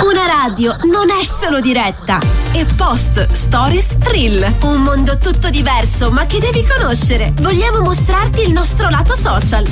Una radio non è solo diretta, è post, stories, reel. Un mondo tutto diverso, ma che devi conoscere. Vogliamo mostrarti il nostro lato social.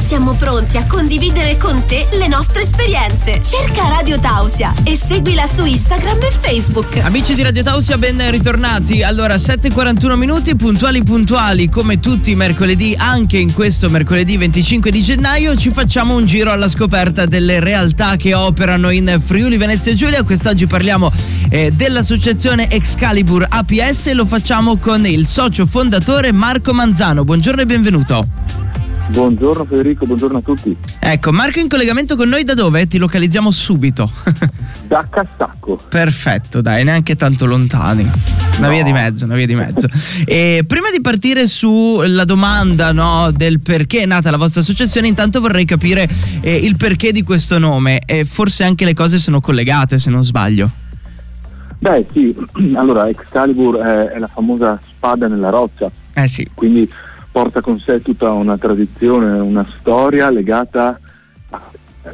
Siamo pronti a condividere con te le nostre esperienze. Cerca Radio Tausia e seguila su Instagram e Facebook. Amici di Radio Tausia, ben ritornati. Allora, 7.41 minuti, puntuali puntuali, come tutti i mercoledì, anche in questo mercoledì 25 di gennaio, ci facciamo un giro alla scoperta delle realtà che operano in Friuli Venezia Giulia. Quest'oggi parliamo eh, dell'associazione Excalibur APS e lo facciamo con il socio fondatore Marco Manzano. Buongiorno e benvenuto. Buongiorno Federico, buongiorno a tutti. Ecco, Marco in collegamento con noi da dove? Ti localizziamo subito. da Castacco. Perfetto, dai, neanche tanto lontani. Una via di mezzo, una via di mezzo. e prima di partire sulla domanda no, del perché è nata la vostra associazione, intanto vorrei capire eh, il perché di questo nome e forse anche le cose sono collegate, se non sbaglio. Beh sì, allora Excalibur è, è la famosa spada nella roccia. Eh sì. Quindi porta con sé tutta una tradizione, una storia legata a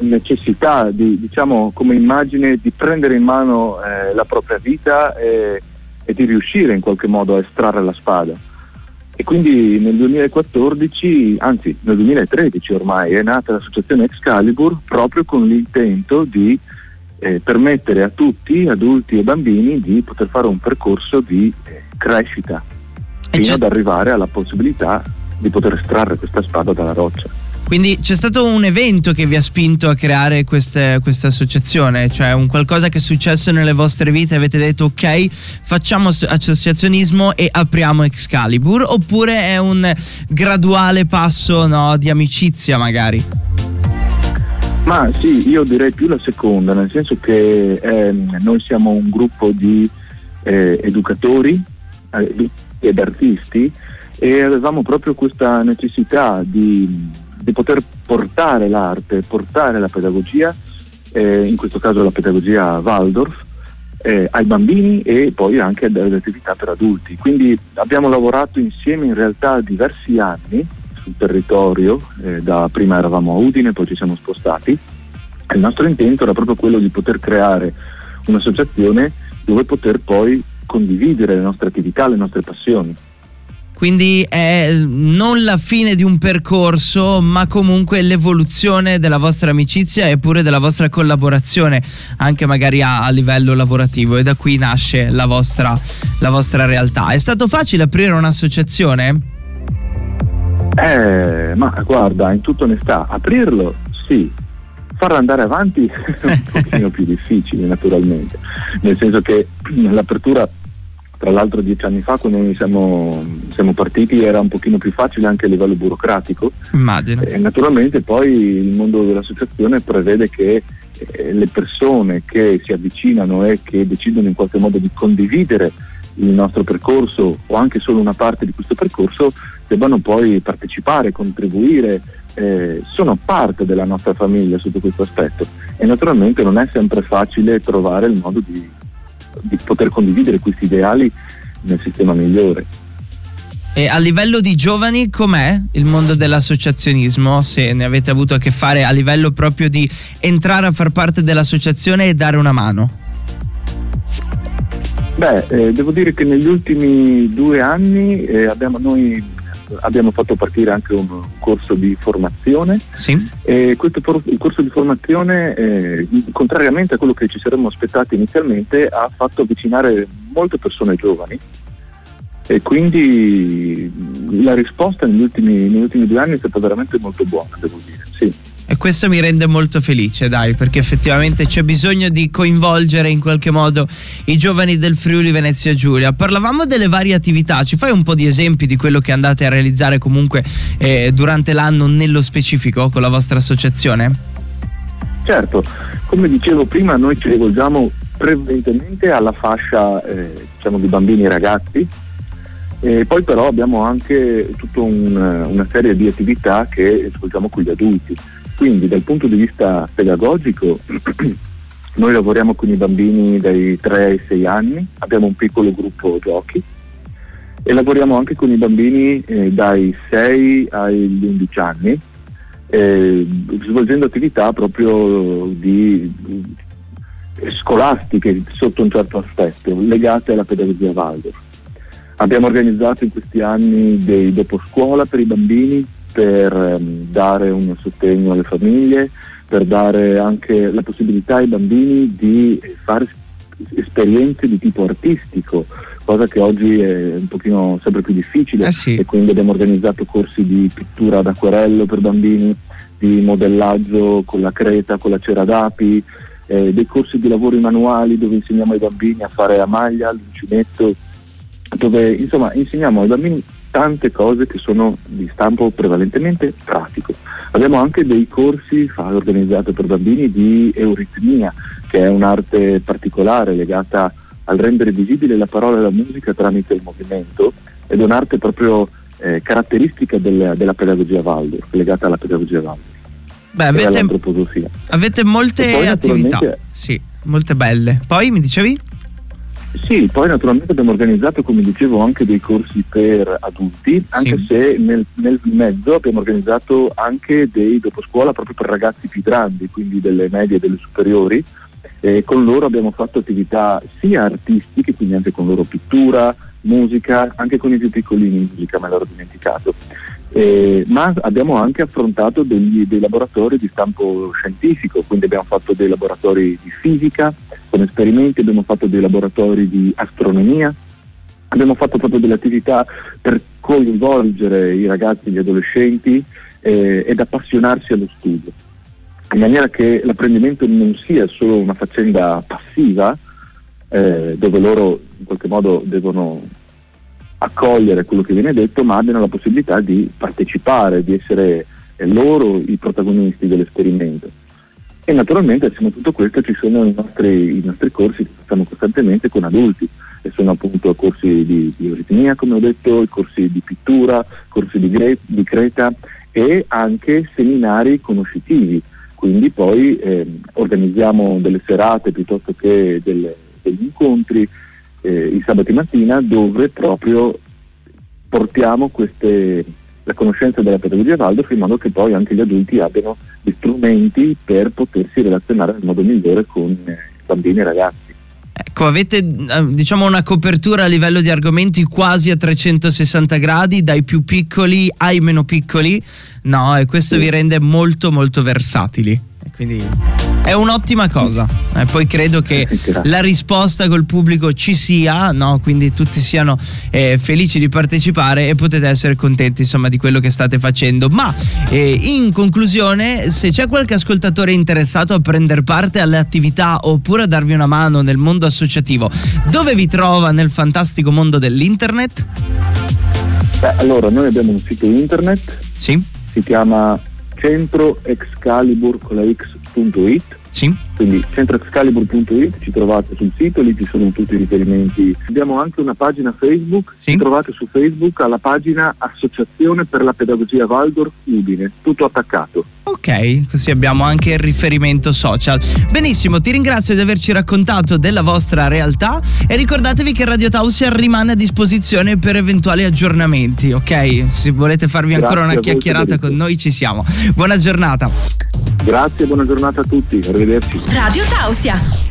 necessità di, diciamo, come immagine di prendere in mano eh, la propria vita e, e, di riuscire in qualche modo a estrarre la spada. E quindi nel 2014, anzi nel 2013 ormai, è nata l'associazione Excalibur proprio con l'intento di eh, permettere a tutti, adulti e bambini, di poter fare un percorso di eh, crescita fino ad arrivare alla possibilità di poter estrarre questa spada dalla roccia. Quindi c'è stato un evento che vi ha spinto a creare questa associazione, cioè un qualcosa che è successo nelle vostre vite, avete detto ok, facciamo associazionismo e apriamo Excalibur, oppure è un graduale passo no, di amicizia magari? Ma sì, io direi più la seconda, nel senso che eh, noi siamo un gruppo di eh, educatori eh, ed artisti e avevamo proprio questa necessità di, di poter portare l'arte, portare la pedagogia, eh, in questo caso la pedagogia Waldorf, eh, ai bambini e poi anche alle attività per adulti. Quindi abbiamo lavorato insieme in realtà diversi anni sul territorio, eh, da prima eravamo a Udine, poi ci siamo spostati. Il nostro intento era proprio quello di poter creare un'associazione dove poter poi condividere le nostre attività, le nostre passioni. Quindi è non la fine di un percorso, ma comunque l'evoluzione della vostra amicizia e pure della vostra collaborazione, anche magari a, a livello lavorativo. E da qui nasce la vostra, la vostra realtà. È stato facile aprire un'associazione? Eh, ma guarda, in tutta onestà, aprirlo sì, farlo andare avanti è un pochino più difficile naturalmente, nel senso che l'apertura tra l'altro dieci anni fa quando noi siamo, siamo, partiti era un pochino più facile anche a livello burocratico. Immagino. E naturalmente poi il mondo dell'associazione prevede che eh, le persone che si avvicinano e che decidono in qualche modo di condividere il nostro percorso o anche solo una parte di questo percorso debbano poi partecipare, contribuire, eh, sono parte della nostra famiglia sotto questo aspetto e naturalmente non è sempre facile trovare il modo di di poter condividere questi ideali nel sistema migliore. E a livello di giovani com'è il mondo dell'associazionismo? Se ne avete avuto a che fare a livello proprio di entrare a far parte dell'associazione e dare una mano? Beh, eh, devo dire che negli ultimi due anni eh, abbiamo noi abbiamo fatto partire anche un corso di formazione sì. e questo for- corso di formazione, eh, contrariamente a quello che ci saremmo aspettati inizialmente, ha fatto avvicinare molte persone giovani e quindi la risposta negli ultimi, negli ultimi due anni è stata veramente molto buona, devo dire. Sì. E questo mi rende molto felice, dai, perché effettivamente c'è bisogno di coinvolgere in qualche modo i giovani del Friuli Venezia Giulia. Parlavamo delle varie attività, ci fai un po' di esempi di quello che andate a realizzare comunque eh, durante l'anno nello specifico con la vostra associazione? Certo, come dicevo prima, noi ci rivolgiamo prevalentemente alla fascia eh, diciamo, di bambini e ragazzi, e poi però abbiamo anche tutta un, una serie di attività che svolgiamo con gli adulti. Quindi dal punto di vista pedagogico noi lavoriamo con i bambini dai 3 ai 6 anni, abbiamo un piccolo gruppo giochi e lavoriamo anche con i bambini eh, dai 6 agli 11 anni, eh, svolgendo attività proprio di scolastiche sotto un certo aspetto, legate alla pedagogia Waldorf. Abbiamo organizzato in questi anni dei dopo scuola per i bambini per ehm, dare un sostegno alle famiglie, per dare anche la possibilità ai bambini di fare esperienze di tipo artistico, cosa che oggi è un pochino sempre più difficile eh sì. e quindi abbiamo organizzato corsi di pittura ad acquarello per bambini, di modellaggio con la creta, con la cera d'api, eh, dei corsi di lavori manuali dove insegniamo ai bambini a fare a maglia, l'uncinetto, dove insomma insegniamo ai bambini tante cose che sono di stampo prevalentemente pratico. Abbiamo anche dei corsi organizzati per bambini di euritmia, che è un'arte particolare legata al rendere visibile la parola e la musica tramite il movimento ed è un'arte proprio eh, caratteristica del, della pedagogia Waldorf, legata alla pedagogia Waldorf. Beh, avete, avete molte attività, sì, molte belle. Poi mi dicevi? Sì, poi naturalmente abbiamo organizzato, come dicevo, anche dei corsi per adulti, anche sì. se nel, nel, mezzo abbiamo organizzato anche dei dopo scuola proprio per ragazzi più grandi, quindi delle medie e delle superiori. E con loro abbiamo fatto attività sia artistiche, quindi anche con loro pittura, musica, anche con i più piccolini musica, me l'ero dimenticato. Eh, ma abbiamo anche affrontato degli, dei laboratori di stampo scientifico, quindi abbiamo fatto dei laboratori di fisica con esperimenti, abbiamo fatto dei laboratori di astronomia, abbiamo fatto proprio delle attività per coinvolgere i ragazzi gli adolescenti eh, ed appassionarsi allo studio, in maniera che l'apprendimento non sia solo una faccenda passiva, eh, dove loro in qualche modo devono accogliere quello che viene detto, ma abbiano la possibilità di partecipare, di essere loro i protagonisti dell'esperimento. E naturalmente assieme a tutto questo ci sono i nostri, i nostri corsi che facciamo costantemente con adulti e sono appunto corsi di, di aritmia, come ho detto, corsi di pittura, corsi di, gre- di creta e anche seminari conoscitivi. Quindi poi eh, organizziamo delle serate piuttosto che delle, degli incontri eh, i sabati mattina dove proprio portiamo queste, la conoscenza della pedagogia Waldorf in modo che poi anche gli adulti abbiano gli strumenti per potersi relazionare nel modo migliore con eh, bambini e ragazzi. Ecco, avete eh, diciamo una copertura a livello di argomenti quasi a 360 gradi, dai più piccoli ai meno piccoli, no? E questo sì. vi rende molto molto versatili. Quindi è un'ottima cosa. Eh, poi credo che la risposta col pubblico ci sia, no? quindi tutti siano eh, felici di partecipare e potete essere contenti insomma di quello che state facendo. Ma eh, in conclusione, se c'è qualche ascoltatore interessato a prendere parte alle attività oppure a darvi una mano nel mondo associativo, dove vi trova nel fantastico mondo dell'internet? Beh, allora, noi abbiamo un sito internet. Sì. Si chiama centroexcalibur con la x.it sì. Quindi centroexcalibur.it ci trovate sul sito, lì ci sono tutti i riferimenti. Abbiamo anche una pagina Facebook, sì. ci trovate su Facebook alla pagina Associazione per la Pedagogia Waldorf Udine, tutto attaccato. Ok, così abbiamo anche il riferimento social. Benissimo, ti ringrazio di averci raccontato della vostra realtà e ricordatevi che Radio Tausia rimane a disposizione per eventuali aggiornamenti, ok? Se volete farvi Grazie ancora una chiacchierata con noi ci siamo. Buona giornata. Grazie, buona giornata a tutti, arrivederci. Radio Tausia.